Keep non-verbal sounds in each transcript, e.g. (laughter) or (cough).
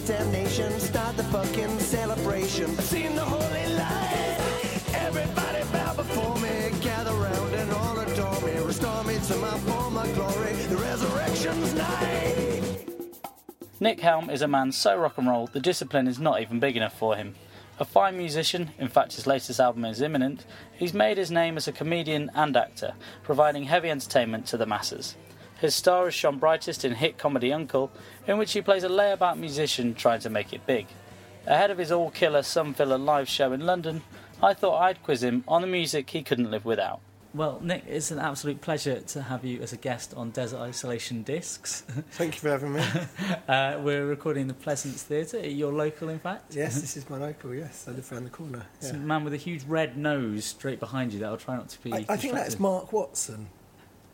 Your. Start the fucking celebration. The holy light. Everybody bow before me. Gather round and all adore me. Restore me to my former glory. The resurrection's night. Nick Helm is a man so rock and roll, the discipline is not even big enough for him. A fine musician, in fact, his latest album is imminent, he's made his name as a comedian and actor, providing heavy entertainment to the masses. His star has shone brightest in hit comedy Uncle, in which he plays a layabout musician trying to make it big. Ahead of his all killer Sun Filler live show in London, I thought I'd quiz him on the music he couldn't live without. Well, Nick, it's an absolute pleasure to have you as a guest on Desert Isolation Discs. Thank you for having me. (laughs) uh, we're recording the Pleasance Theatre, your local, in fact. yes, this is my local. Yes, I live around the corner. It's a man with a huge red nose straight behind you that I'll try not to be. I, I think that's. Mark Watson.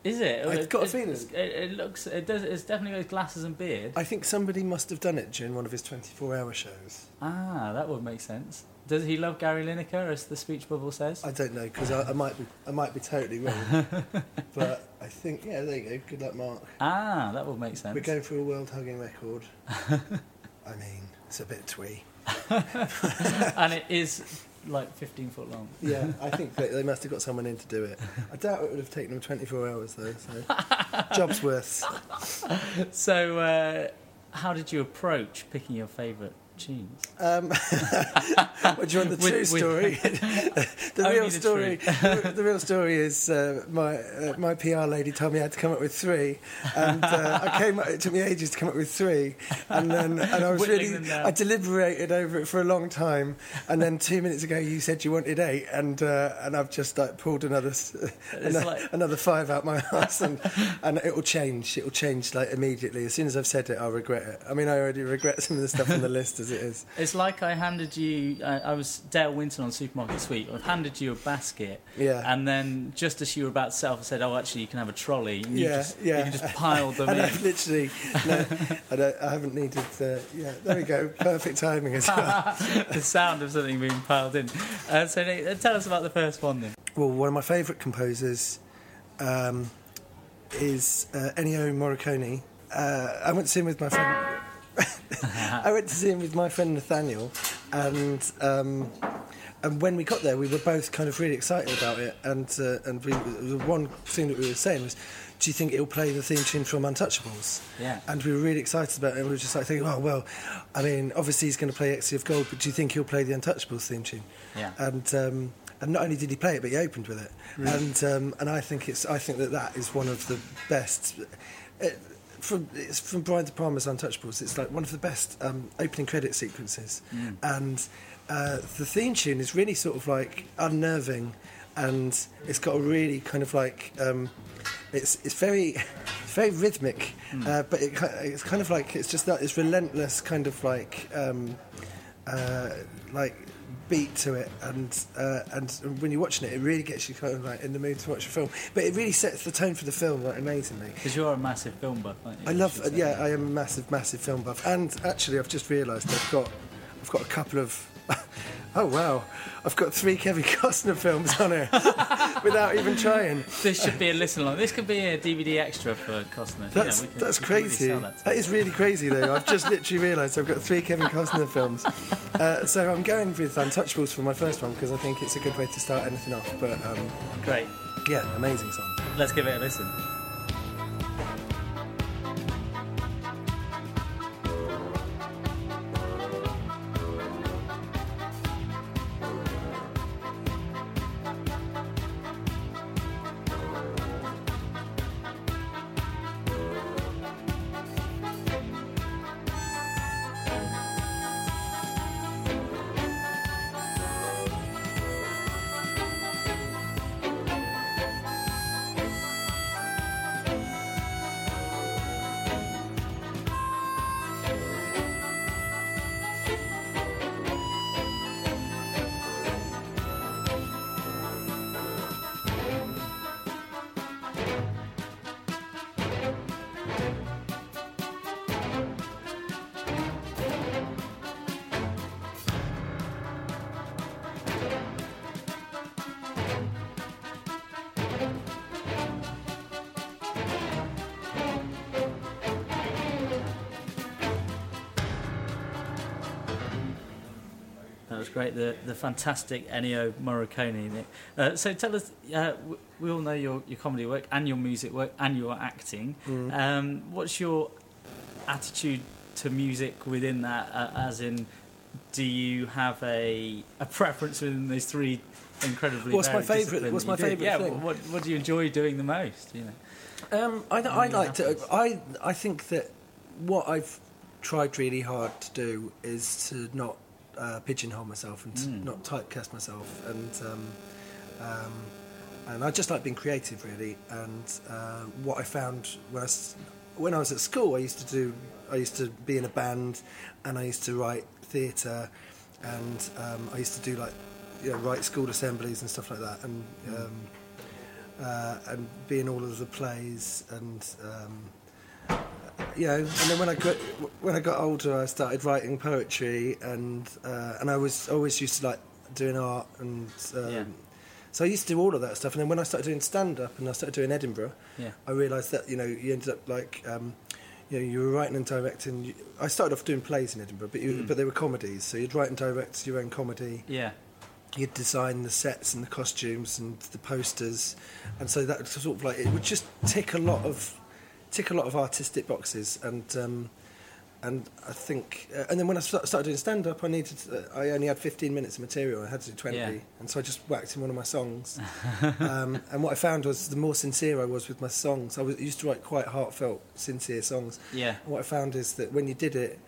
Is it? I've It- got a feeling. It, it looks. It does. It's definitely got glasses and beard. I think somebody must have done it during one of his 24-hour shows. Ah, that would make sense. Does he love Gary Lineker, as the speech bubble says? I don't know because I, I might be I might be totally wrong, (laughs) but I think yeah. There you go. Good luck, Mark. ah, that would make sense. We're going for a world hugging record. (laughs) I mean, it's a bit twee. (laughs) and it is like 15 foot long. Yeah, (laughs) I think they, they must have got someone in to do it. I doubt it would have taken them 24 hours though. So, job's worth. (laughs) So, uh, how did you approach picking your favourite tunes? Um, (laughs) what do you want the (laughs) true with- story? (laughs) the real the story. The, the real story is uh, my uh, my PR lady told me I had to come up with three, and uh, I came. It took me ages to come up with three, and then and I was Whittling really. I deliberated over it for a long time, and then two minutes ago you said you wanted eight, and uh, and I've just like pulled another another, like- another five out my ass, and and it will change. It will change like immediately as soon as I've said it. I'll regret it. I mean, I already regret some of the stuff on the list as it is. It's like I handed you. I, I was Dale Winton on Supermarket Sweep. I've handed you a basket, Yeah. and then just as you were about to sell, I said, "Oh, actually, you can have a trolley." And you Yeah, just, yeah. You can just pile (laughs) them in. Literally, no, I, don't, I haven't needed. Uh, yeah, there we go. Perfect timing as well. (laughs) the sound of something being piled in. Uh, so, uh, tell us about the first one then. well, one of my favourite composers um, is uh, Ennio Morricone. Uh, I went to see him with my friend. I went to see him with my friend Nathaniel, and um, and when we got there, we were both kind of really excited about it. And uh, and we, the one thing that we were saying was, "Do you think it'll play the theme tune from Untouchables?" Yeah. And we were really excited about it. And we were just like thinking, "Oh well, I mean, obviously he's going to play Ecstasy of Gold, but do you think he'll play the Untouchables theme tune?" Yeah. And um, and not only did he play it, but he opened with it. And um, and I think it's I think that that is one of the best. It, from it's from Brian De Palma's Untouchables. It's like one of the best um, opening credit sequences, and uh, the theme tune is really sort of like unnerving, and it's got a really kind of like um, it's it's very (laughs) very rhythmic, uh, but it, it's kind of like it's just that it's relentless kind of like um, uh, like beat to it, and uh, and when you're watching it, it really gets you kind of like in the mood to watch a film. But it really sets the tone for the film like amazingly. Because you're a massive film buff, aren't you? I love, should yeah, I am a massive, massive film buff, and actually, I've just realised I've got, I've got a couple of, (laughs) oh wow, I've got three Kevin Costner films on here (laughs) without even trying. This should be a listen along. This could be a DVD extra for Costner. That's Yeah, can- that's can really crazy. that that is really crazy, though. I've just literally realised I've got three Kevin Costner films. Uh, so I'm going with Untouchables for my first one because I think it's a good way to start anything off. But um, Great. Yeah, amazing song. Let's give it a listen. Great. The the fantastic Ennio Morricone. Uh, so tell us, uh, we all know your, your comedy work and your music work and your acting. Um, what's your attitude to music within that? Uh, as in, do you have a a preference within those three incredibly? What's my favourite- what's my favourite Yeah, thing? what what do you enjoy doing the most? You know. Um, I, I like to. I I think that what I've tried really hard to do is to not uh, pigeonhole myself and to not typecast myself, and um, um, and I just like being creative really. And uh, what I found when I, when I was at school, I used to do. I used to be in a band, and I used to write theatre, and um, I used to do like you know write school assemblies and stuff like that, and. Um, uh, and be in all of the plays and um, you know and then when I got when I got older I started writing poetry and uh, and I was always used to like doing art and um, Yeah. so I used to do all of that stuff and then when I started doing stand up and I started doing Edinburgh Yeah. I realised that you know you ended up like um, you know, you were writing and directing. I started off doing plays in Edinburgh, but you, but they were comedies. So you'd write and direct your own comedy Yeah. you'd design the sets and the costumes and the posters, and so that sort of like it would just tick a lot of tick a lot of artistic boxes, and um, and I think, uh, and then when I sta- started doing stand up, I needed uh, I only had 15 minutes of material, I had to do 20, Yeah. and so I just whacked in one of my songs, (laughs) um, and what I found was the more sincere I was with my songs, I was used to write quite heartfelt, sincere songs. Yeah. And what I found is that when you did it,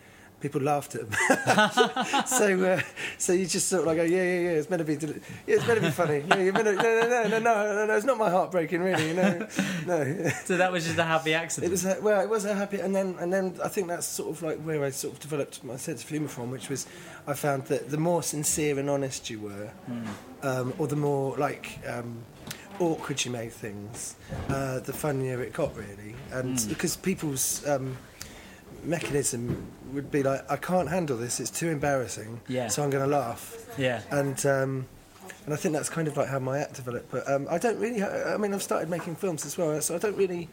people laughed at them. (laughs) so, uh, so you just sort of like go, yeah, yeah, yeah. It's meant to be, yeah, it's meant to be funny. Yeah, you're meant to, no, no, no, no, no, no, no. It's not my heart breaking, really. No, no. (laughs) So that was just a happy accident. It was a, well, it was a happy, and then and then I think that's sort of like where I sort of developed my sense of humour from, which was I found that the more sincere and honest you were, um, or the more like um, awkward you made things, uh, the funnier it got, really. And because people's um, mechanism would be like, I can't handle this; it's too embarrassing. Yeah. So I'm going to laugh yeah. and um, and I think that's kind of like how my act developed. But um, I don't really. Ha- I mean, I've started making films as well, so I don't really,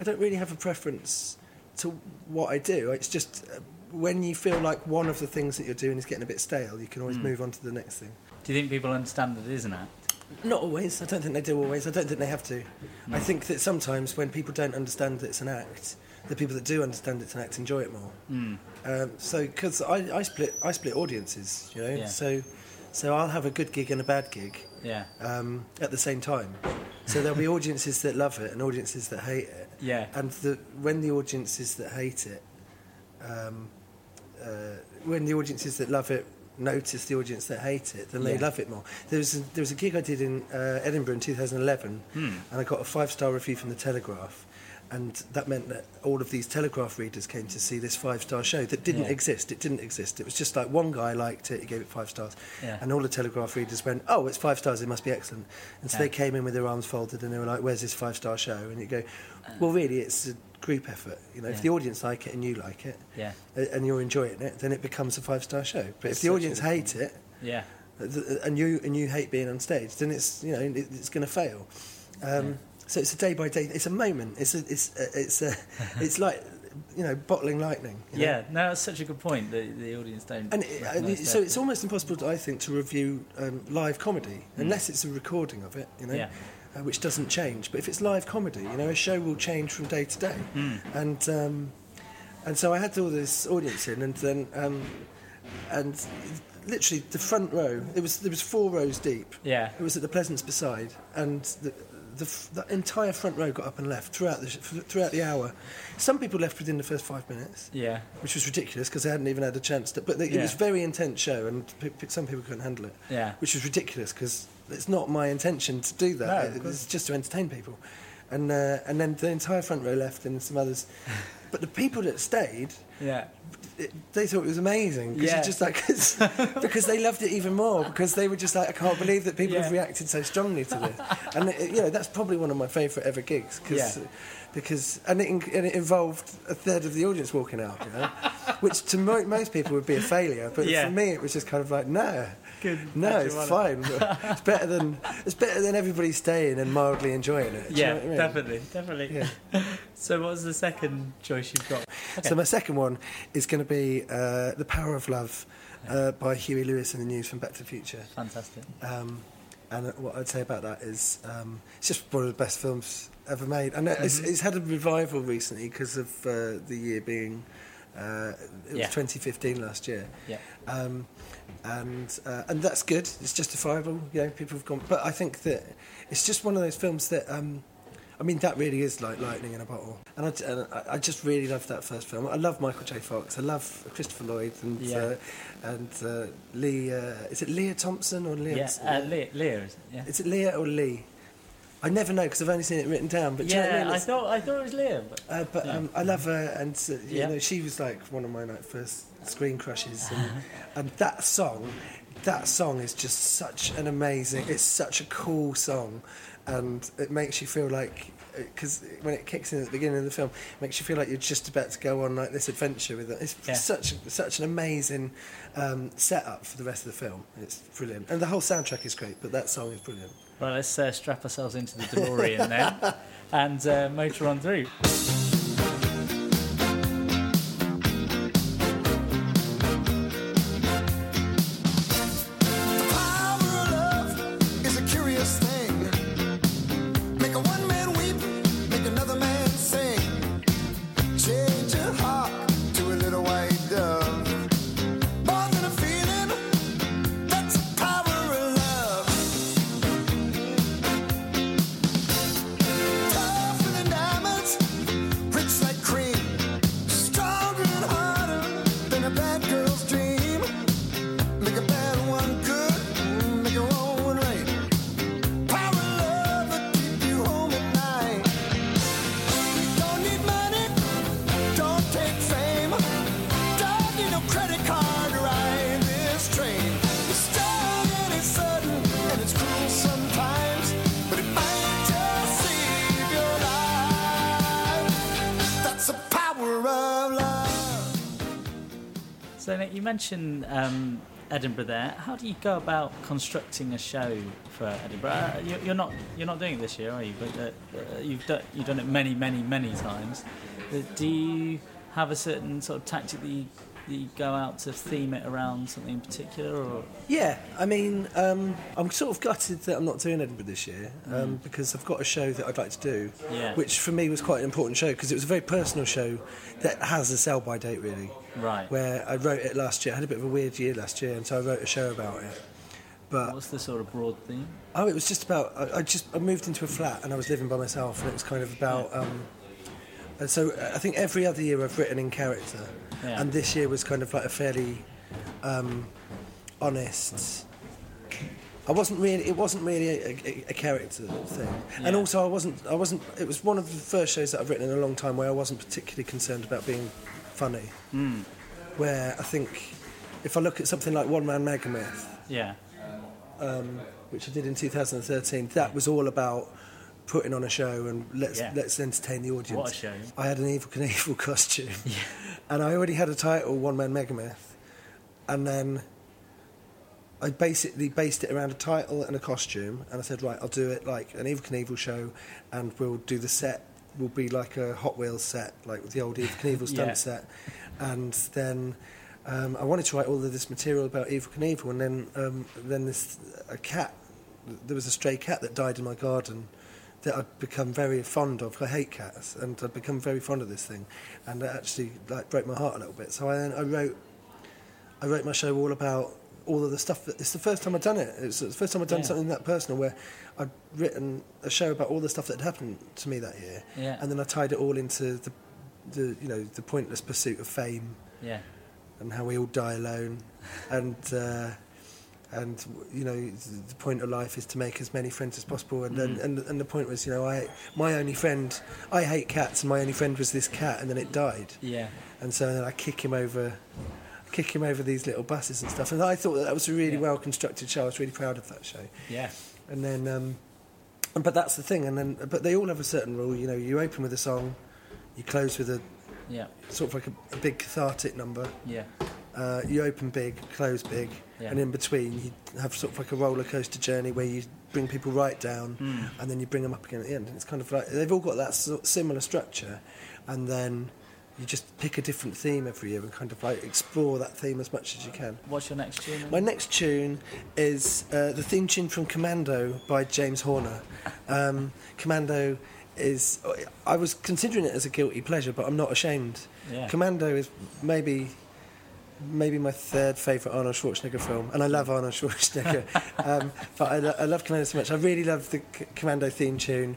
I don't really have a preference to what I do. It's just uh, when you feel like one of the things that you're doing is getting a bit stale, you can always move on to the next thing. Do you think people understand that it is an act? Not always. I don't think they do always. I don't think they have to. I think that sometimes when people don't understand that it's an act, the people that do understand it and act enjoy it more. Um, so because I, I split I split audiences, you know. Yeah. So so I'll have a good gig and a bad gig Yeah. um, at the same time. So there'll be audiences that love it and audiences that hate it. Yeah. And the, when the audiences that hate it, um, uh, when the audiences that love it notice the audience that hate it, then they Yeah. love it more. There was a, there was a gig I did in uh, Edinburgh in 2011, Hmm. and I got a five star review from the Telegraph. And that meant that all of these Telegraph readers came to see this five star show that didn't Yeah. exist. It didn't exist. It was just like one guy liked it, he gave it five stars. Yeah. And all the Telegraph readers went, Oh, it's five stars, it must be excellent. And so Yeah. they came in with their arms folded and they were like, Where's this five star show? And you go, Well, really, it's a group effort. You know, if the audience like it and you like it, Yeah. Uh, and you're enjoying it, then it becomes a five star show. But It's if the audience hate it, Yeah. Uh, uh, and you and you hate being on stage, then it's you know it's going to fail. Um, So it's a day by day. It's a moment. It's a, it's a, it's a, (laughs) it's like you know bottling lightning. you know? Yeah. No, that's such a good point. The, the audience don't. And it, and so it's almost impossible, I think, to review um, live comedy unless it's a recording of it. You know. Yeah. uh, which doesn't change. But if it's live comedy, you know, a show will change from day to day. And um, and so I had all this audience in, and then um, and literally the front row. It was there was four rows deep. Yeah. It was at the Pleasance beside, and the, the, the entire front row got up and left throughout the throughout the hour. Some people left within the first five minutes, Yeah. which was ridiculous because they hadn't even had a chance to. But they, it was a very intense show, and pe- pe- some people couldn't handle it. Yeah. Which was ridiculous because it's not my intention to do that. No, It- it's just to entertain people, and uh, and then the entire front row left and some others. but the people that stayed Yeah. it, they thought it was amazing because Yeah. just like cause, (laughs) because they loved it even more because they were just like I can't believe that people have reacted so strongly to this and it, you know that's probably one of my favourite ever gigs cause, Yeah. because and it, and it involved a third of the audience walking out you know which to mo- most people would be a failure but Yeah. for me it was just kind of like no Good. (laughs) no it's fine it's better than it's better than everybody staying and mildly enjoying it Do you Yeah, know I mean? definitely, definitely. Yeah. (laughs) so, what's the second choice you've got? Okay. So my second one is going to be uh, The Power of Love uh, by Huey Lewis and the News from Back to the Future. Fantastic. Um, and what I'd say about that is um, it's just one of the best films ever made. And it's, it's had a revival recently because of uh, the year being, uh, it was Yeah. 2015 last year. Yeah. Um, and uh, and that's good. It's justifiable. You know, people have gone. But I think that it's just one of those films that. Um, I mean, that really is like lightning in a bottle. And I, and I- just really love that first film. I love Michael J. Fox. I love Christopher Lloyd and Yeah. uh, and uh, Lee. Uh, is it Leah Thompson or Leah? Yeah, uh, Leah, Leah, is it? Yeah. Is it Leah or Lee? I never know because I've only seen it written down. But do you know I yeah, mean? I It's- thought I thought it was Leah. But uh, but Yeah. um, I love her, and uh, you Yeah. know she was like one of my like first screen crushes, and, and that song, that song is just such an amazing. It's such a cool song, and it makes you feel like because when it kicks in at the beginning of the film, it makes you feel like you're just about to go on like this adventure with it. It's Yeah. such such an amazing um, setup for the rest of the film. It's brilliant, and the whole soundtrack is great. But that song is brilliant. well, let's uh, strap ourselves into the DeLorean then, (laughs) and uh, motor on through. Mentioned um, Edinburgh there. How do you go about constructing a show for Edinburgh? Uh, you, you're not you're not doing it this year, are you? But uh, uh, you've done you've done it many, many, many times. Uh, do you have a certain sort of tactic that you, you go out to theme it around something in particular, or Yeah, I mean, um, I'm sort of gutted that I'm not doing Edinburgh this year um, because I've got a show that I'd like to do, Yeah. which for me was quite an important show because it was a very personal show that has a sell by date really. Right. Where I wrote it last year. I had a bit of a weird year last year, and so I wrote a show about it. But what's the sort of broad theme? oh, it was just about. I, I just I moved into a flat and I was living by myself, and it was kind of about. Um, and so I think every other year I've written in character, Yeah. and this year was kind of like a fairly um, honest. I wasn't really. It wasn't really a, a, a character thing, and also I wasn't. I wasn't. It was one of the first shows that I've written in a long time where I wasn't particularly concerned about being funny. Hmm. Where I think, if I look at something like One Man Megamyth, Yeah. um, which I did in 2013, that was all about putting on a show and let's Yeah. let's entertain the audience. What a show. I had an Evel Knievel (laughs) costume, and I already had a title, One Man Megamyth, and then I basically based it around a title and a costume, and I said, right, I'll do it like an Evel Knievel show, and we'll do the set will be like a Hot Wheels set, like with the old Evel Knievel stunt Yeah. set, and then. Um, I wanted to write all of this material about Evel Knievel, and then um, then this a cat. There was a stray cat that died in my garden, that I'd become very fond of. I hate cats, and I'd become very fond of this thing, and it actually like broke my heart a little bit. So I then I wrote I wrote my show all about all of the stuff that it's the first time I'd done it. It's the first time I'd done Yeah. something that personal where I'd written a show about all the stuff that had happened to me that year, Yeah. and then I tied it all into the the you know the pointless pursuit of fame Yeah. and how we all die alone, and uh, and you know the point of life is to make as many friends as possible. And then and, and the point was, you know, I my only friend, I hate cats, and my only friend was this cat, and then it died, Yeah. and so then I kick him over. Kick him over these little buses and stuff, and I thought that, that was a really Yeah. well constructed show. I was really proud of that show. Yeah. And then, um, but that's the thing. And then, but they all have a certain rule. You know, you open with a song, you close with a Yeah. sort of like a, a big cathartic number. Yeah. Uh, you open big, close big, Yeah. and in between you have sort of like a roller coaster journey where you bring people right down, Hmm. and then you bring them up again at the end. And it's kind of like they've all got that sort similar structure, and then you just pick a different theme every year and kind of like explore that theme as much as you can. What's your next tune? My next tune is uh, the theme tune from Commando by James Horner. Um, Commando is. I was considering it as a guilty pleasure, but I'm not ashamed. Yeah. Commando is maybe. Maybe my third favourite Arnold Schwarzenegger film, and I love Arnold Schwarzenegger. (laughs) um, but I, lo- I love Commando so much. I really love the C- Commando theme tune.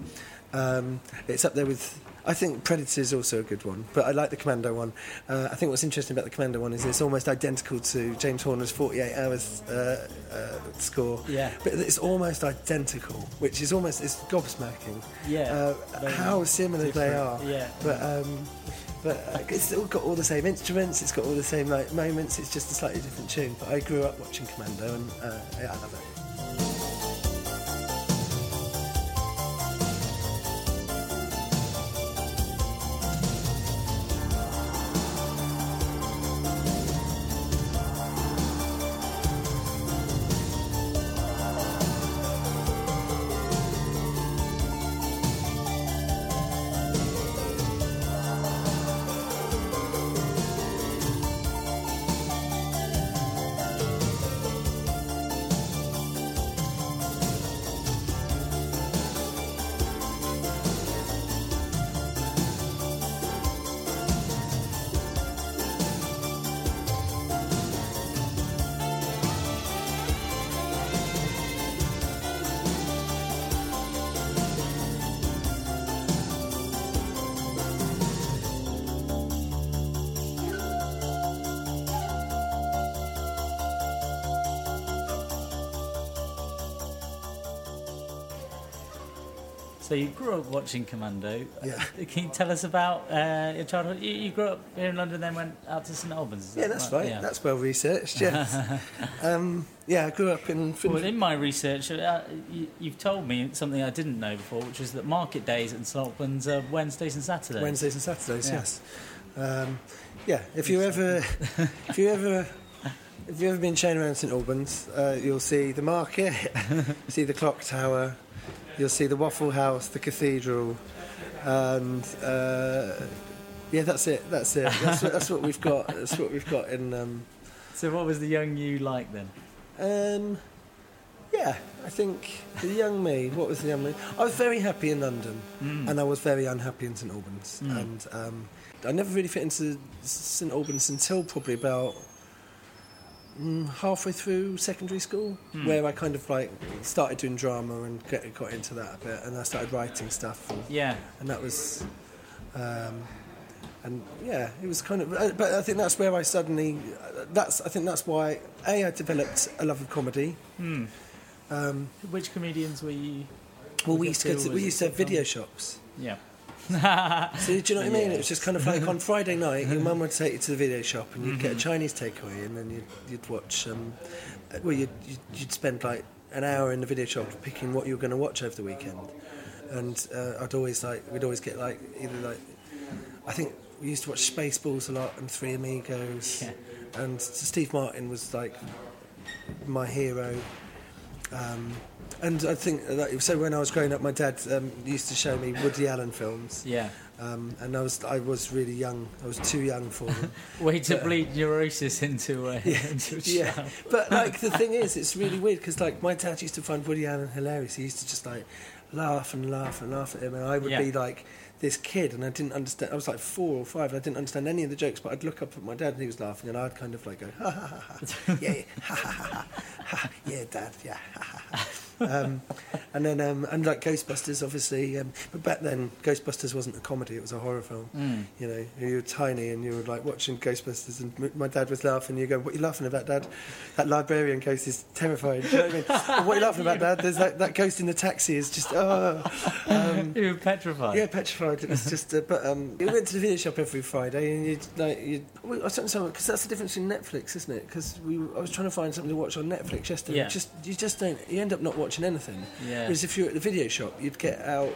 Um, it's up there with. I think Predator is also a good one, but I like the Commando one. Uh, I think what's interesting about the Commando one is it's almost identical to James Horner's 48 Hours uh, uh, score. Yeah. But it's almost identical, which is almost it's gobsmacking. Yeah, Uh, how similar they are. yeah. But um, but uh, it's all got all the same instruments. It's got all the same like moments. It's just a slightly different tune. But I grew up watching Commando, and uh, yeah, I love it. So you grew up watching Commando. Yeah. Uh, Can you tell us about uh, your childhood? You, you grew up here in London, then went out to St Albans. Yeah, that's right. Yeah. That's well researched. Yes. (laughs) um, yeah, I grew up in. Well, in my research, uh, you, you've told me something I didn't know before, which is that market days at St Albans are Wednesdays and Saturdays. Wednesdays and Saturdays. Yeah. Yes. Um, yeah. If you ever, (laughs) if you ever, if you've ever been shown around St Albans, uh, you'll see the market, (laughs) see the clock tower, you'll see the Waffle House, the cathedral, and uh, yeah, that's it. That's it. That's, what- that's what we've got. That's what we've got in. Um, So, what was the young you like then? um, yeah, I think the young me. What was the young me? I was very happy in London, and I was very unhappy in St Albans, and um, I never really fit into St Albans until probably about mm, halfway through secondary school, where I kind of like started doing drama and get, got into that a bit, and I started writing stuff, and, Yeah. and that was. Um, and yeah, it was kind of, uh, but I think that's where I suddenly, uh, that's I think that's why a I developed a love of comedy. Um, Which comedians were you? well, we used to, go to, we used to have video shops. Yeah. (laughs) So do you know what I mean? Yeah. It was just kind of like on Friday night, your mum would take you to the video shop and you'd get a Chinese takeaway, and then you'd, you'd watch. Um, uh, well, you'd, you'd you'd spend like an hour in the video shop picking what you were going to watch over the weekend, and uh, I'd always like we'd always get like either like I think we used to watch Spaceballs a lot and Three Amigos, Yeah. and Steve Martin was like my hero. Um, and I think that, so. When I was growing up, my dad um, used to show me Woody Allen films. Yeah. Um, and I was I was really young. I was too young for them. (laughs) Way to bleed neurosis into (laughs) a, into a yeah, show. but (laughs) like the thing is, it's really weird because like my dad used to find Woody Allen hilarious. He used to just like laugh and laugh and laugh at him, and I would Yeah. be like this kid, and I didn't understand. I was like four or five, and I didn't understand any of the jokes. But I'd look up at my dad, and he was laughing, and I'd kind of like go, ha ha ha, ha. yeah, ha ha ha, ha, ha, yeah, dad, yeah, ha ha ha. Um, and then um, and like Ghostbusters, obviously, um, but back then Ghostbusters wasn't a comedy; it was a horror film. Mm. You know, you were tiny and you were like watching Ghostbusters, and m- my dad was laughing. You go, "What are you laughing about, Dad? That librarian ghost is terrifying." Do you know what I mean? (laughs) What are you laughing about, Dad? There's that, that ghost in the taxi is just oh. Um, (laughs) You were petrified. yeah, petrified. It was just, uh, but um, we went to the video shop every Friday, and you'd like, you'd, well, I don't know, because that's the difference in Netflix, isn't it? Because we, I was trying to find something to watch on Netflix yesterday. Yeah. Just, you just don't, you end up not watching anything. Yeah. Whereas if you're at the video shop, you'd get out,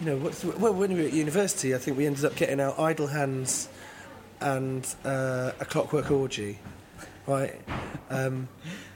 you know, what's the, well, when we were at university, I think we ended up getting out Idle Hands and uh, A Clockwork Orgy, right? Um,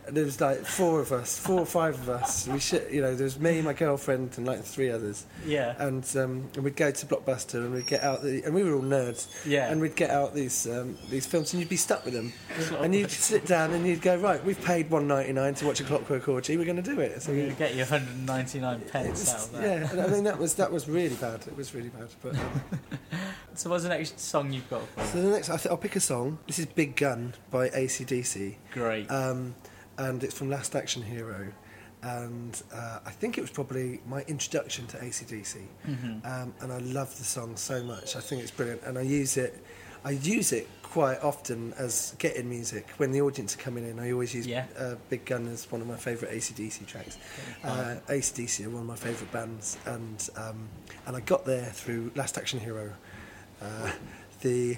there was like four of us, four or five of us. We, sh- you know, there was me, my girlfriend, and like three others Yeah. and, um, and we'd go to Blockbuster and we'd get out the and we were all nerds Yeah. and we'd get out these um, these films and you'd be stuck with them and you'd sit down and you'd go right we've paid one ninety nine to watch a Clockwork Orgy we're going to do it so gonna get you 199 it pence was- out of that. yeah and I mean that was that was really bad it was really bad but um, (laughs) So what's the next song you've got for so the next I th- I'll pick a song this is Big Gun by ACDC Great. um, and it's from Last Action Hero. And uh, I think it was probably my introduction to ACDC. Mm-hmm. Um, and I love the song so much. I think it's brilliant. And I use it, I use it quite often as get-in music when the audience are coming in. I always use Yeah. uh, Big Gun as one of my favourite ACDC tracks. Uh, ACDC are one of my favourite bands, and um, and I got there through Last Action Hero, uh, the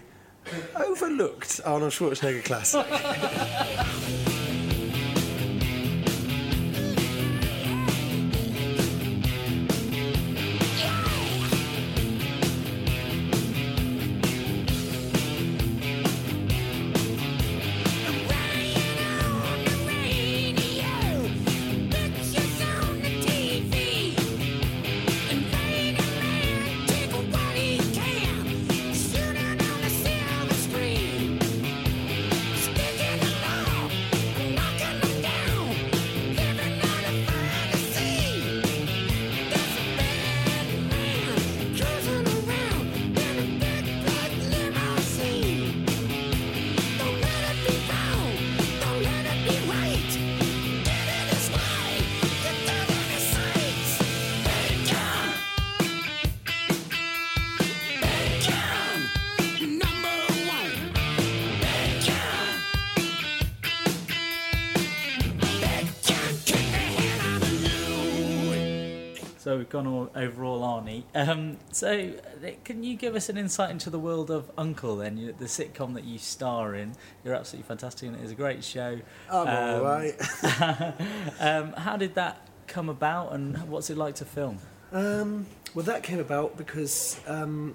overlooked Arnold Schwarzenegger classic. (laughs) gone all, over all Arnie. Um, so uh, can you give us an insight into the world of Uncle then? You, the sitcom that you star in. You're absolutely fantastic and it is a great show. I'm Um, all right. (laughs) um, how did that come about and what's it like to film? Um, well, that came about because um,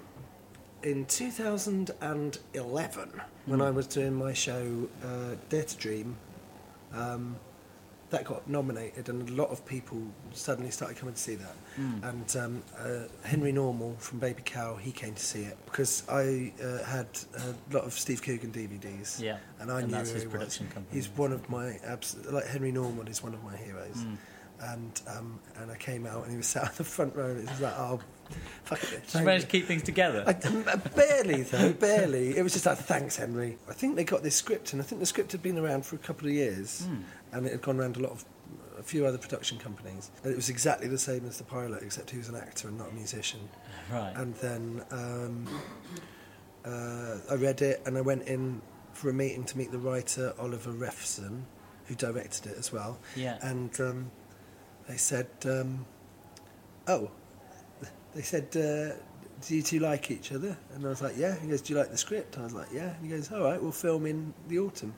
in 2011, when I was doing my show uh, Dare to Dream, um, that got nominated, and a lot of people suddenly started coming to see that. And um, uh, Henry Normal from Baby Cow, he came to see it because I uh, had a lot of Steve Coogan DVDs. Yeah, and I and knew that's his production was. company. He's one of my abs- like Henry Normal is one of my heroes. Mm. And um, and I came out and he was sat (laughs) on the front row and it was like oh. Did you thank manage to keep things together? I, uh, barely though, barely. It was just like thanks Henry. I think they got this script and I think the script had been around for a couple of years Hmm. and it had gone around a lot of a few other production companies. And it was exactly the same as the pilot except he was an actor and not a musician. (laughs) right. And then um, uh, I read it and I went in for a meeting to meet the writer Oliver Refson, who directed it as well. Yeah. And um, they said, um, "Oh," they said, uh, "Do you two like each other?" And I was like, "Yeah." He goes, "Do you like the script?" I was like, "Yeah." And he goes, "All right, we'll film in the autumn."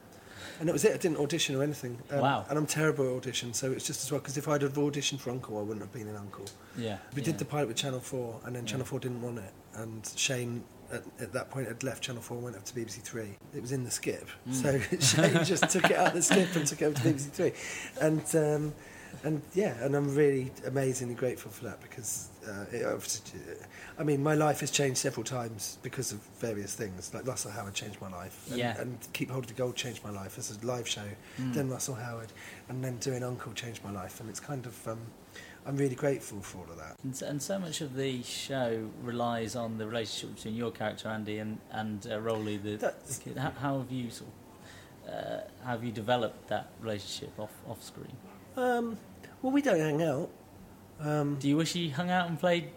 And that was it. I didn't audition or anything. Um, Wow. And I'm terrible at audition, so it's just as well because if I'd have auditioned for Uncle, I wouldn't have been in Uncle. yeah. We yeah. did the pilot with Channel 4, and then Yeah. Channel 4 didn't want it. And Shane, at, at that point, had left Channel 4 and went up to BBC 3. It was in the skip. Mm. So (laughs) Shane just (laughs) took it out of the skip and took it over to BBC 3. And, um, and yeah, and I'm really amazingly grateful for that because, uh, it, I mean, my life has changed several times because of various things. Like Russell Howard changed my life. And, Yeah. and Keep Hold of the Gold changed my life as a live show. Mm. Then Russell Howard. And then doing Uncle changed my life. And it's kind of. Um, I'm really grateful for all of that. And so, and so much of the show relies on the relationship between your character Andy and and uh, Rolly. The, the. How, how have you sort of, uh, how have you developed that relationship off off screen? Um, well, we don't hang out. Um, Do you wish he hung out and played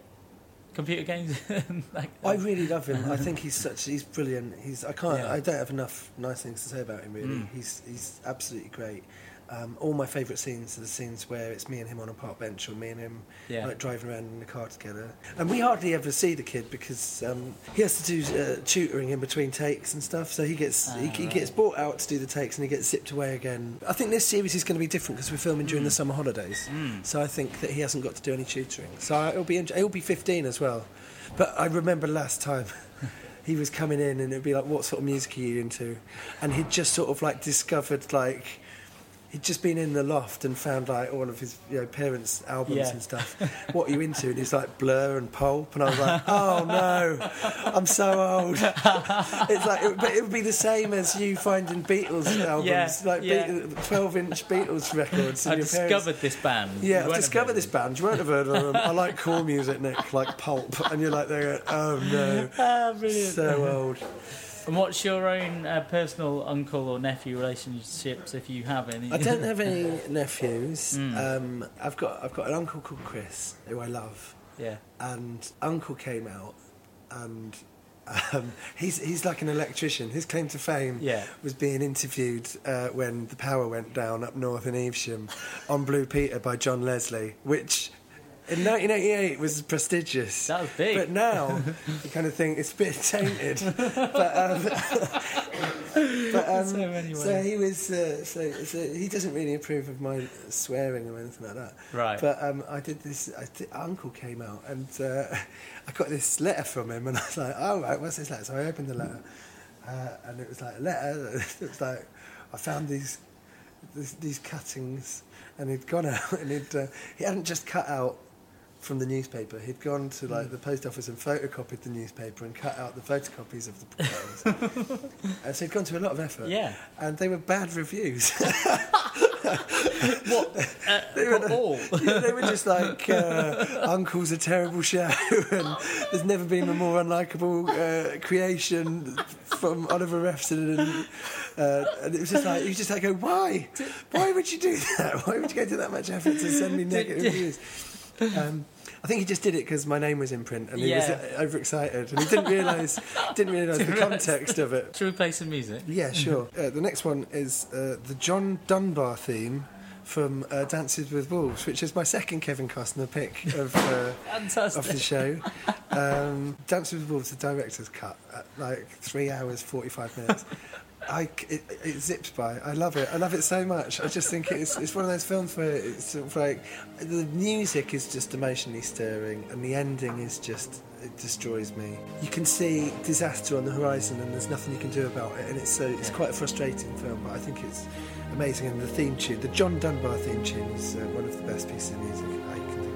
computer games? (laughs) like, I really love him. I (laughs) think he's such he's brilliant. He's I can't Yeah. I don't have enough nice things to say about him really. Mm. He's he's absolutely great. Um, all my favourite scenes are the scenes where it's me and him on a park bench or me and him Yeah. like driving around in the car together. And we hardly ever see the kid because um, he has to do uh, tutoring in between takes and stuff. So he gets he, Ah, he gets brought out to do the takes and he gets zipped away again. I think this series is going to be different because we're filming during the summer holidays. So I think that he hasn't got to do any tutoring. So it'll be he'll be 15 as well. But I remember last time. (laughs) He was coming in and it'd be like, what sort of music are you into? And he'd just sort of like discovered like he'd just been in the loft and found like all of his you know parents' albums Yeah. and stuff. what are you into? And he's like Blur and Pulp, and I was like, oh no, I'm so old. it's like, it, but it would be the same as you finding Beatles albums, Yeah, like yeah. twelve-inch Beatles records. I discovered parents- this band. yeah, I've discovered this band. You won't have heard of them. I like cool music, Nick, like Pulp. And you're like, there, oh no. (laughs) Ah, so old. And what's your own uh, personal uncle or nephew relationships, if you have any? I don't (laughs) have any nephews. Mm. Um, I've got I've got an uncle called Chris who I love, yeah. and Uncle came out, and um, (laughs) he's he's like an electrician. His claim to fame Yeah. was being interviewed uh, when the power went down up north in Evesham on Blue Peter by John Leslie, which. In 1988 was prestigious. That was big. But now, (laughs) you kind of think it's a bit tainted. but um, (laughs) but (laughs) um, So so he was uh, so, so he doesn't really approve of my swearing or anything like that. Right. But um, I did this. I did, Uncle came out and uh, I got this letter from him, and I was like, "Oh right, what's this letter?" So I opened the letter, uh, and it was like a letter. It was like I found these these, these cuttings, and he'd gone out and he'd uh, he hadn't just cut out from the newspaper. He'd gone to Hmm. like the post office and photocopied the newspaper and cut out the photocopies of the (laughs) uh, so he'd gone to a lot of effort. Yeah. And they were bad reviews. What? (laughs) Uh, They were- all? (laughs) Yeah, they were just like uh, Uncle's a terrible show, and there's never been a more unlikable uh, creation from Oliver Refson, and, uh, and it was just like you just like go, why? Why would you do that? Why would you go to that much effort to send me negative reviews? Um, I think he just did it because my name was in print, and he was Yeah. uh, overexcited, and he didn't realise (laughs) didn't realise the context of it. Should we play some music? Yeah, sure. Uh, the next one is uh, the John Dunbar theme from uh, Dances with Wolves, which is my second Kevin Costner pick of, uh, of the show. Um, Dances with Wolves, the director's cut, at like three hours, 45 minutes. I, it, it zips by. I love it. I love it so much. I just think it's, it's one of those films where it's sort of like the music is just emotionally stirring, and the ending is just it destroys me. You can see disaster on the horizon, and there's nothing you can do about it. And it's so it's quite a frustrating film, but I think it's amazing. And the theme tune, the John Dunbar theme tune, is uh, one of the best pieces of music I can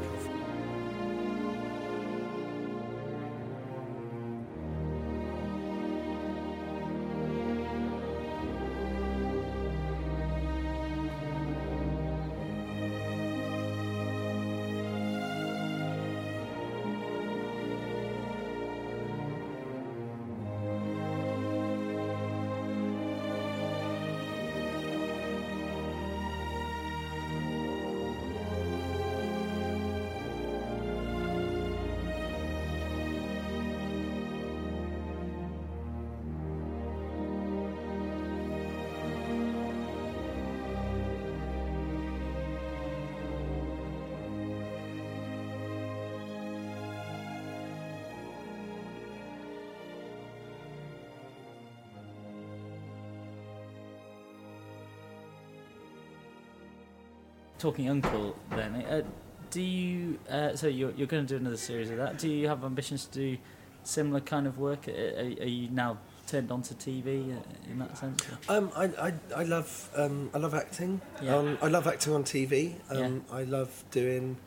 Talking uncle, then. Uh, do you? Uh, so you're you're going to do another series of that? Do you have ambitions to do similar kind of work? Are, are are you now turned onto TV uh, in that sense? Um, I, I, I love um, I love acting. Yeah. Um, I love acting on TV. Um, I love doing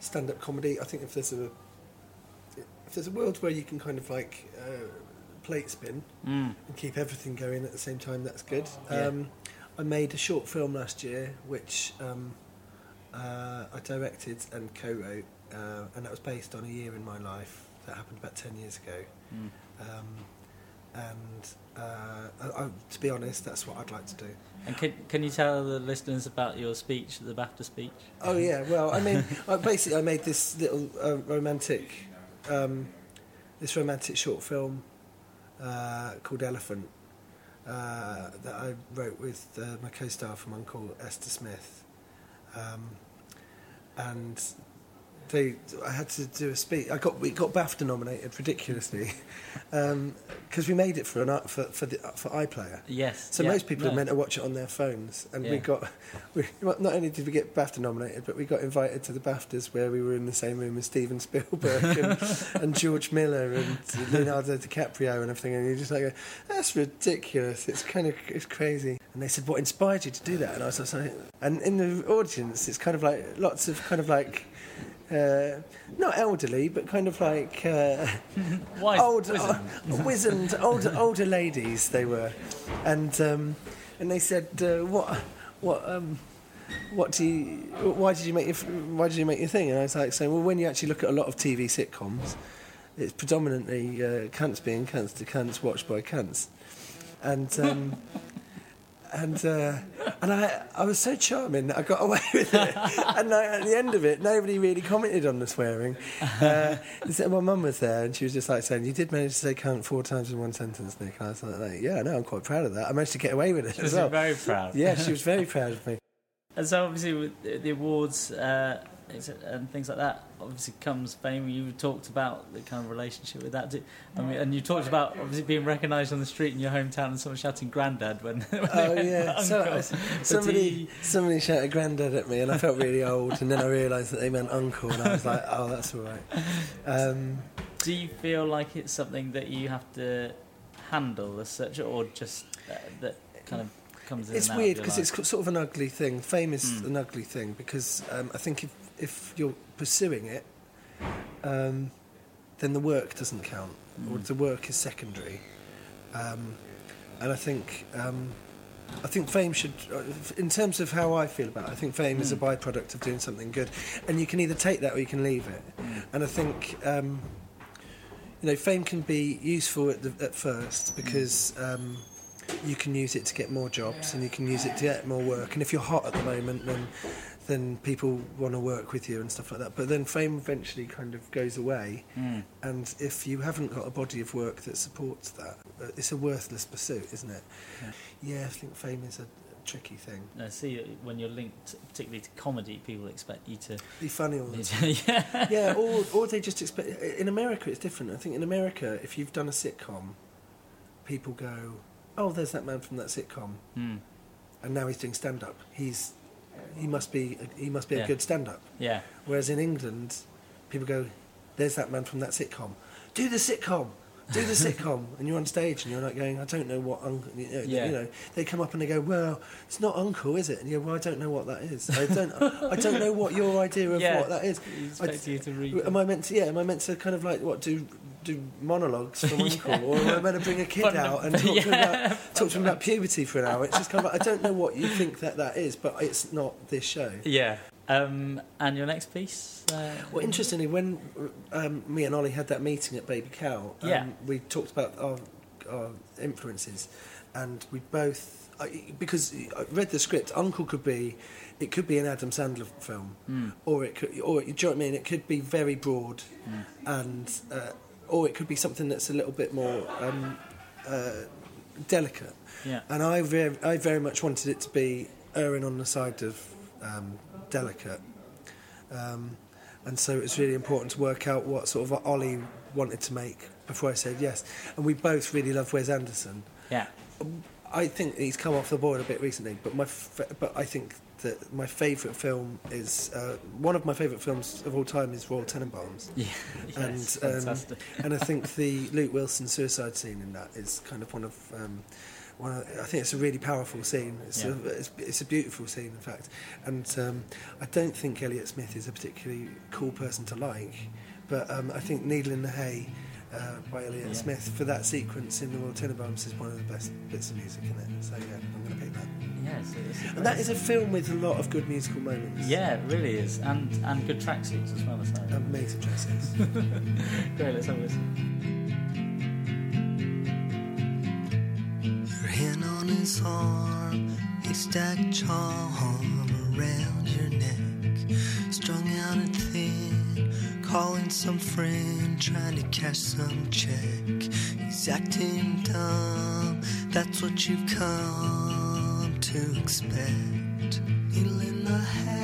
stand up comedy. I think if there's a if there's a world where you can kind of like uh, plate spin Mm. and keep everything going at the same time, that's good. Yeah. Um, I made a short film last year, which um, uh, I directed and co-wrote, uh, and that was based on a year in my life that happened about ten years ago. Mm. Um, and uh, I, I, to be honest, that's what I'd like to do. And can, can you tell the listeners about your speech, the BAFTA speech? Oh yeah, well, I mean, (laughs) I, basically, I made this little uh, romantic, um, this romantic short film uh, called Elephant uh, that I wrote with uh, my co-star from Uncle Esther Smith, um, and they, I had to do a speech. I got we got BAFTA nominated ridiculously because (laughs) um, we made it for an for for, the, for iPlayer. Yes. So yeah, most people no. are meant to watch it on their phones, and we got (laughs) we not only did we get BAFTA nominated, but we got invited to the BAFTAs where we were in the same room as Steven Spielberg and, (laughs) and George Miller and Leonardo DiCaprio and everything, and you're just like, that's ridiculous. It's kind of it's crazy. And they said, what inspired you to do that? And I was like, and in the audience, it's kind of like lots of kind of like. Uh, not elderly, but kind of like uh, (laughs) old, wizened. uh, wizened, older, older ladies they were, and um, and they said, uh, "What, what, um, what do you? Why did you make your? Why did you make your thing?" And I was like saying, "Well, when you actually look at a lot of TV sitcoms, it's predominantly uh, cunts being cunts to cunts watched by cunts, and." Um, (laughs) and uh, and I I was so charming that I got (laughs) away with it. and I, at the end of it, nobody really commented on the swearing. Uh, so my mum was there, and she was just like saying, "You did manage to say cunt four times in one sentence, Nick." And I was like, "Yeah, no, I'm quite proud of that. I managed to get away with it She as was well." very proud. yeah, she was very proud of me. And so obviously with the the awards uh, and things like that, obviously comes fame. You talked about the kind of relationship with that. I mean, and you talked about obviously being recognised on the street in your hometown and someone shouting "Grandad" when. (laughs) when Oh yeah, so, "Uncle." so- But do somebody somebody shouted "granddad" at me, and I felt really old. And then I realised that they meant uncle, and I was like, "Oh, that's all right." Um, Do you feel like it's something that you have to handle as such, or just uh, that kind of comes in? It's weird because it's sort of an ugly thing. Fame is Mm. an ugly thing because um, I think if, if you're pursuing it, um, then the work doesn't count, or Mm. the work is secondary. Um, and I think um, I think fame should, uh, in terms of how I feel about it, I think fame is a Mm. byproduct of doing something good, and you can either take that or you can leave it. Mm. And I think. Um, you know, fame can be useful at, the, at first because um, you can use it to get more jobs and you can use it to get more work. And if you're hot at the moment, then then people want to work with you and stuff like that. But then fame eventually kind of goes away, Mm. and if you haven't got a body of work that supports that, uh, it's a worthless pursuit, isn't it? Yeah, I think fame is a tricky thing. I see uh, when you're linked, particularly to comedy, people expect you to. Be funny all the time. (laughs) yeah. yeah, or, or they just expect. In America, it's different. I think in America, if you've done a sitcom, people go, "Oh, there's that man from that sitcom," Mm. and now he's doing stand up. He's he must be he must be Yeah. a good stand up. Yeah. Whereas in England, people go, "There's that man from that sitcom. Do the sitcom." Do the (laughs) sitcom, and you're on stage, and you're like going, "I don't know what uncle." You know, Yeah. you know, they come up and they go, "Well, it's not uncle, is it?" And you go, "Well, I don't know what that is. I don't, I don't know what your idea of (laughs) Yeah. what that is." I- you to read. Am I meant to? Yeah. Am I meant to kind of like what do do monologues from Uncle, (laughs) or am I meant to bring a kid Fun- out and talk to him about talk to him about puberty for an hour? It's just kind of like I don't know what you think that that is, but it's not this show. Yeah. Um, and your next piece? Uh, Well, interestingly, when um, me and Ollie had that meeting at Baby Cow, um, Yeah. we talked about our, our influences, and we both I, because I read the script. Uncle could be, it could be an Adam Sandler film, Mm. or it could, or do you know what I mean? It could be very broad, Mm. and uh, or it could be something that's a little bit more um, uh, delicate. Yeah. And I very, I very much wanted it to be erring on the side of um, delicate. Um, and so it was really important to work out what sort of Ollie wanted to make before I said yes. And we both really love Wes Anderson. Yeah. I think he's come off the board a bit recently, but my fa- but I think that my favourite film is uh, one of my favourite films of all time is Royal Tenenbaums. Yeah. And, um, fantastic. and I think the Luke Wilson suicide scene in that is kind of one of um, one. Of, I think it's a really powerful scene. It's, Yeah. a, it's, it's a beautiful scene, in fact. And um, I don't think Elliott Smith is a particularly cool person to like, but um, I think Needle in the Hay. Uh, by Elliott Yeah. Smith for that sequence in the Royal Tenenbaums is one of the best bits of music in it. So yeah, I'm going to pick that. Yeah, it's, it's And that is a film with a lot of good musical moments. Yeah, it really is, and and good tracksuits as well. As that. Amazing dresses. (laughs) Great, let's have a listen. Your hand on his arm, haystack charm around your neck. Calling some friend, trying to cash some check. He's acting dumb, that's what you've come to expect. Needle in the hay,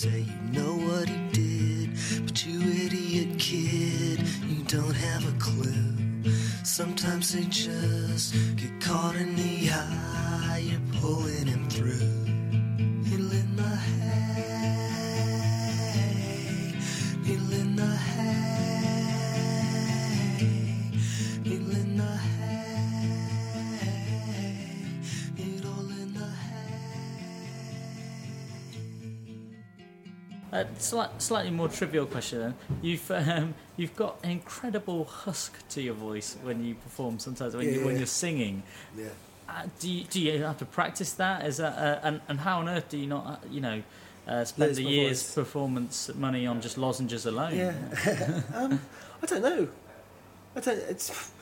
Say you know what he did, but you idiot kid, you don't have a clue. Sometimes they just get caught in the eye. You're pulling him through. Uh, slight, slightly more trivial question. Then. You've um, you've got an incredible husk to your voice when you perform. Sometimes when you yeah. when you're singing. yeah. Uh, do you, do you have to practice that? Is that uh, and and how on earth do you not uh, you know uh, spend the year's voice. performance money on just lozenges alone? Yeah. (laughs) um, I don't know. I don't. It's.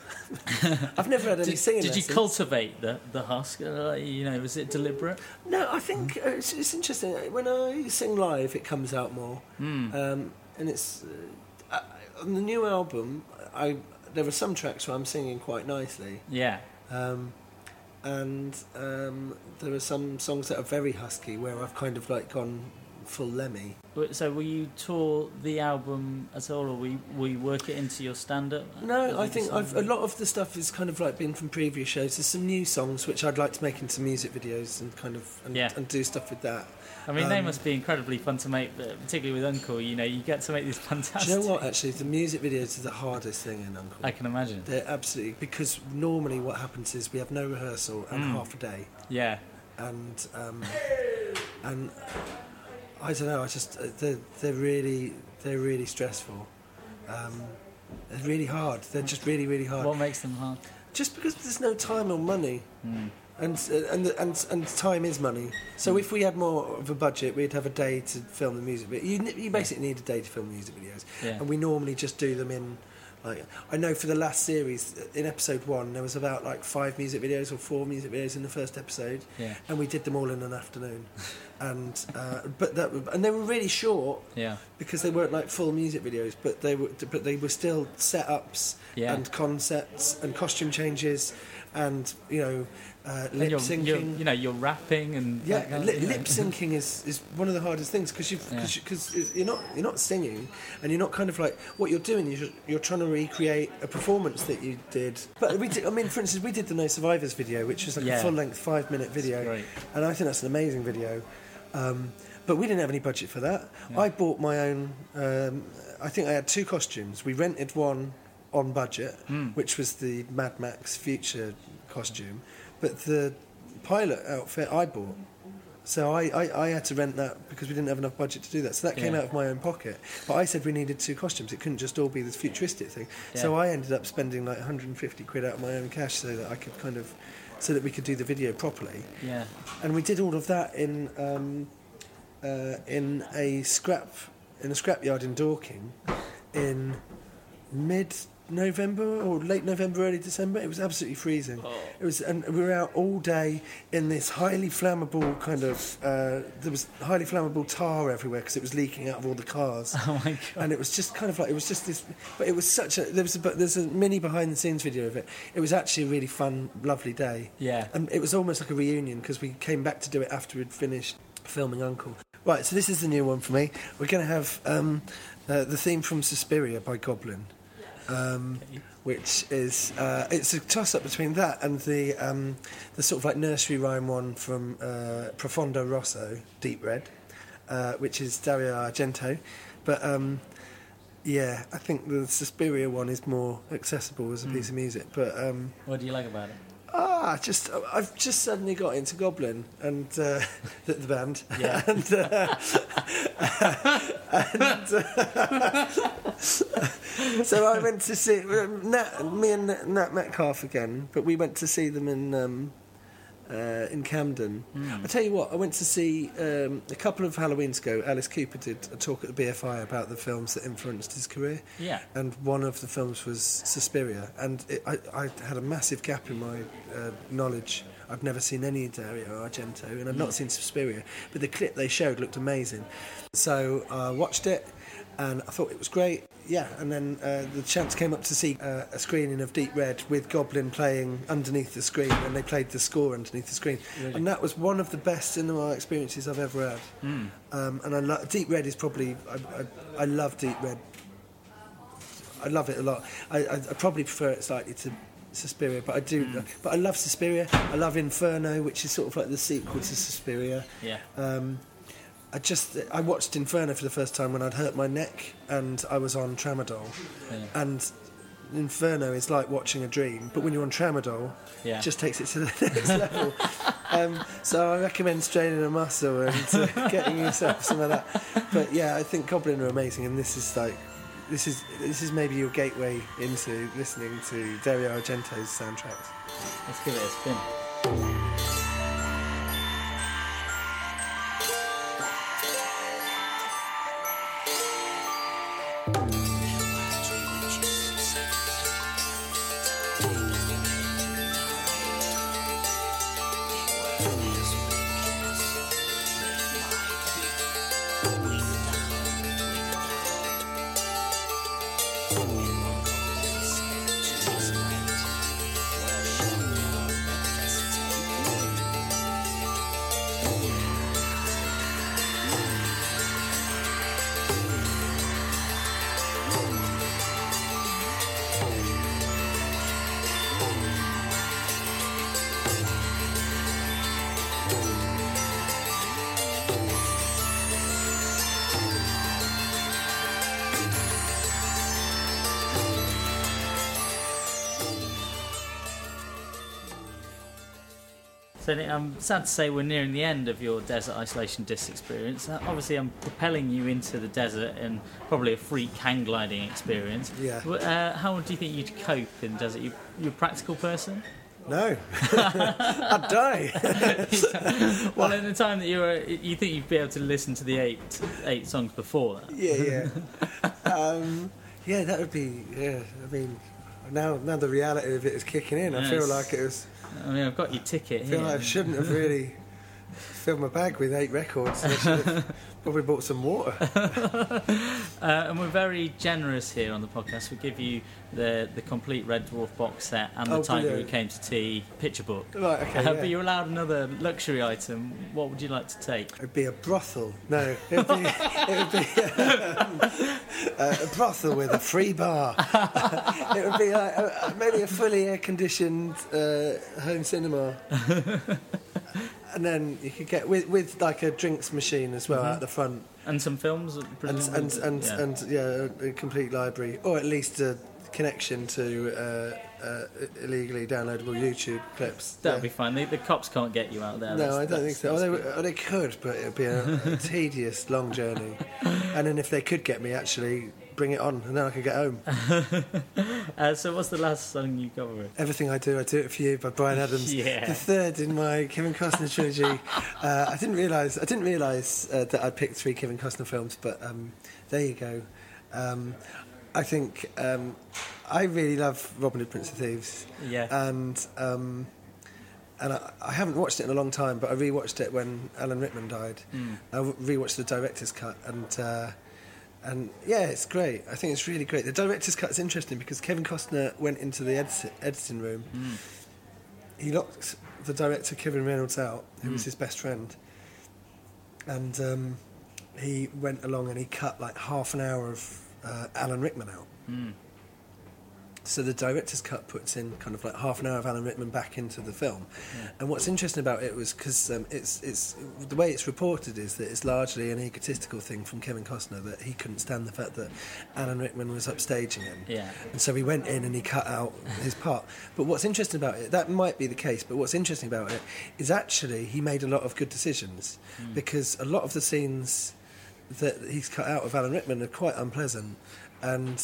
I've never had any Did, singing did you lessons. cultivate the the husk? Uh, you know, was it deliberate? No, I think uh, it's, it's interesting. When I sing live, it comes out more, Hmm. um, and it's uh, uh, on the new album. I there are some tracks where I'm singing quite nicely, Yeah. um, and um, there are some songs that are very husky where I've kind of like gone full Lemmy. So, will you tour the album at all, or will you, will you work it into your stand-up? No, I think I've, a lot of the stuff is kind of like been from previous shows. There's some new songs which I'd like to make into music videos and kind of and, Yeah. and do stuff with that. I mean, they um, must be incredibly fun to make, particularly with Uncle. You know, you get to make these (laughs) fantastic. Do you know what? Actually, the music videos are the hardest thing in Uncle. I can imagine. They're absolutely because normally what happens is we have no rehearsal and Mm. half a day, Yeah. and um, (laughs) and I don't know. I just uh, they're they're really they're really stressful. Um, they're really hard. They're just really really hard. What makes them hard? Just because there's no time or money, and uh, and and and time is money. So if we had more of a budget, we'd have a day to film the music. But you you basically need a day to film music videos, Yeah. and we normally just do them in. Like I know for the last series in episode one there was about like five music videos or four music videos in the first episode, Yeah. and we did them all in an afternoon, (laughs) and uh, but that and they were really short Yeah. because they weren't like full music videos, but they were but they were still setups Yeah. and concepts and costume changes, and you know uh, lip syncing. you're, know, you're rapping and yeah, kind of- li- lip syncing is, is one of the hardest things because you Yeah. because you're not you're not singing and you're not kind of like what you're doing. You're you're trying to recreate a performance that you did. But we did, I mean, for instance, we did the No Survivors video, which is like Yeah. a full length five minute video, and I think that's an amazing video. Um, but we didn't have any budget for that. I bought my own. Um, I think I had two costumes. We rented one on budget, Hmm. which was the Mad Max Future costume, but the pilot outfit I bought. So I, I, I had to rent that because we didn't have enough budget to do that. So that came Yeah. out of my own pocket. But I said we needed two costumes. It couldn't just all be this futuristic thing. So I ended up spending like 150 quid out of my own cash so that I could kind of so that we could do the video properly. Yeah. And we did all of that in um, uh, in a scrap in a scrapyard in Dorking in mid November or late November, early December. It was absolutely freezing. It was, and we were out all day in this highly flammable kind of. Uh, there was highly flammable tar everywhere because it was leaking out of all the cars. (laughs) Oh my god. And it was just kind of like it was just this, but it was such a there was a, but there's a mini behind the scenes video of it. It was actually a really fun, lovely day. Yeah. and it was almost like a reunion because we came back to do it after we'd finished filming Uncle. Right, so this is the new one for me. We're going to have um, uh, the theme from Suspiria by Goblin, um, which is uh, it's a toss up between that and the um, the sort of like nursery rhyme one from uh, Profondo Rosso, Deep Red, uh, which is Dario Argento, but. Um, yeah, I think the Suspiria one is more accessible as a piece of music, but um, What do you like about it? Ah, just I've just suddenly got into Goblin and uh, (laughs) the, the band, Yeah. (laughs) and, uh, (laughs) and uh, so I went to see Nat, me and Nat, Nat Metcalf again, but we went to see them in um, uh, in Camden. I tell you what, I went to see um, a couple of Halloweens ago. Alice Cooper did a talk at the BFI about the films that influenced his career. Yeah. And one of the films was Suspiria, and it, I, I had a massive gap in my uh, knowledge. I've never seen any Dario Argento, and I've not seen Suspiria, but the clip they showed looked amazing. So I watched it, and I thought it was great. Yeah, and then uh, the chance came up to see uh, a screening of Deep Red with Goblin playing underneath the screen, and they played the score underneath the screen, and that was one of the best cinema experiences I've ever had. Um, and I lo- Deep Red is probably I, I, I love Deep Red I love it a lot. I, I, I probably prefer it slightly to Suspiria, but I do. Mm. But I love Suspiria. I love Inferno, which is sort of like the sequel to Suspiria. Yeah. Um, I just I watched Inferno for the first time when I'd hurt my neck and I was on tramadol, Yeah. and Inferno is like watching a dream, but when you're on tramadol, Yeah. it just takes it to the (laughs) next level. Um, so I recommend straining a muscle and uh, (laughs) getting yourself some of that. But yeah, I think Goblin are amazing, and this is like. This is this is maybe your gateway into listening to Dario Argento's soundtracks. Let's give it a spin. I'm sad to say we're nearing the end of your desert isolation disc experience. Uh, obviously, I'm propelling you into the desert in probably a freak hang gliding experience. Yeah. Uh, how do you think you'd cope in desert? You, you're a practical person. No, (laughs) I'd die. (laughs) Well, in the time that you were, you think you'd be able to listen to the eight eight songs before that. yeah, yeah, (laughs) um, yeah. That would be. Yeah, I mean, now now the reality of it is kicking in. I feel like it was. I mean, I've got your ticket I here. feel like I shouldn't have really (laughs) filled my bag with eight records. I should have (laughs) probably bought some water. (laughs) Uh, and we're very generous here on the podcast. We give you the the complete Red Dwarf box set and the Oh, Tiger Who. Came to Tea picture book. Right, okay. Uh, yeah. But you're allowed another luxury item. What would you like to take? It'd be a brothel. No, it'd be, (laughs) it would be um, (laughs) a brothel with a free bar. it would be like uh, maybe a fully air conditioned uh, home cinema. And then you could get with, with like a drinks machine as well at the front, And some films, and presumably? and and Yeah. and yeah, a complete library, or at least a connection to uh, uh, illegally downloadable YouTube clips. That'd Yeah. be fine. The, the cops can't get you out there. No, That's- I don't think so. They, they could, but it'd be a, a (laughs) tedious, long journey. And then if they could get me, actually, bring it on, and then I could get home. (laughs) Uh, so, what's the last song you covered? Everything I Do, I Do It For You by Bryan (laughs) Adams. Yeah. The third in my Kevin Costner trilogy. (laughs) uh, I didn't realise I didn't realise uh, that I'd picked three Kevin Costner films, but um, there you go. Um, I think um, I really love Robin Hood, Prince of Thieves. Yeah. And um, and I, I haven't watched it in a long time, but I rewatched it when Alan Rickman died. I w- rewatched the director's cut, and uh, and yeah, it's great. I think it's really great. The director's cut is interesting because Kevin Costner went into the edit- editing room. He locked the director Kevin Reynolds out, who was his best friend, and um, he went along and he cut like half an hour of uh, Alan Rickman out. So the director's cut puts in kind of like half an hour of Alan Rickman back into the film, and what's interesting about it was because um, it's it's the way it's reported is that it's largely an egotistical thing from Kevin Costner that he couldn't stand the fact that Alan Rickman was upstaging him, Yeah. and so he went in and he cut out his part. But what's interesting about it, that might be the case, but what's interesting about it is actually he made a lot of good decisions. Because a lot of the scenes that he's cut out of Alan Rickman are quite unpleasant, and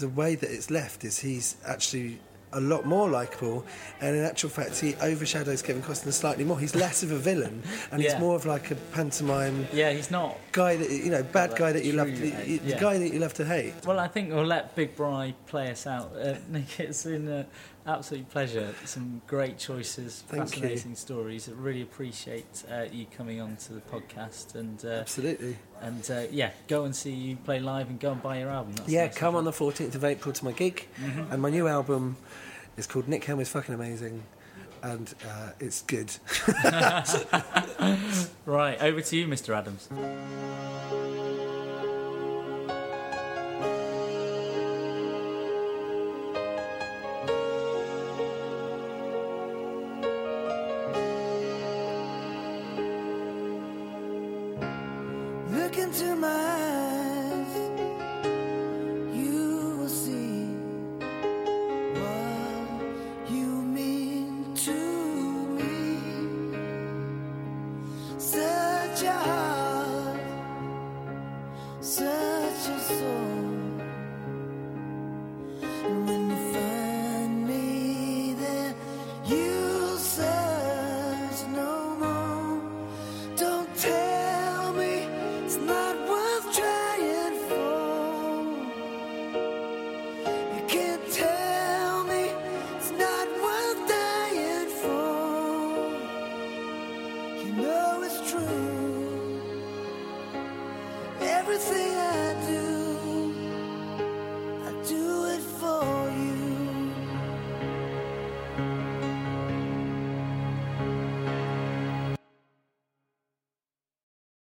the way that it's left is he's actually a lot more likable, and in actual fact, he overshadows Kevin Costner slightly more. He's less of a villain, and Yeah. he's more of like a pantomime Yeah, he's not. guy that you know, bad guy that you love, the, eh? the guy that you love to hate. Well, I think we'll let Big Bri play us out. Uh, Nick, it's been an absolute pleasure. Some great choices, Thank you. fascinating stories. I really appreciate uh, you coming on to the podcast. And uh, Absolutely. and uh, yeah, go and see you play live and go and buy your album. That's Yeah, the come on the 14th of April to my gig, Mm-hmm. and my new album is called Nick Helm is fucking amazing, and uh, it's good. (laughs) Right, over to you, Mr. Adams.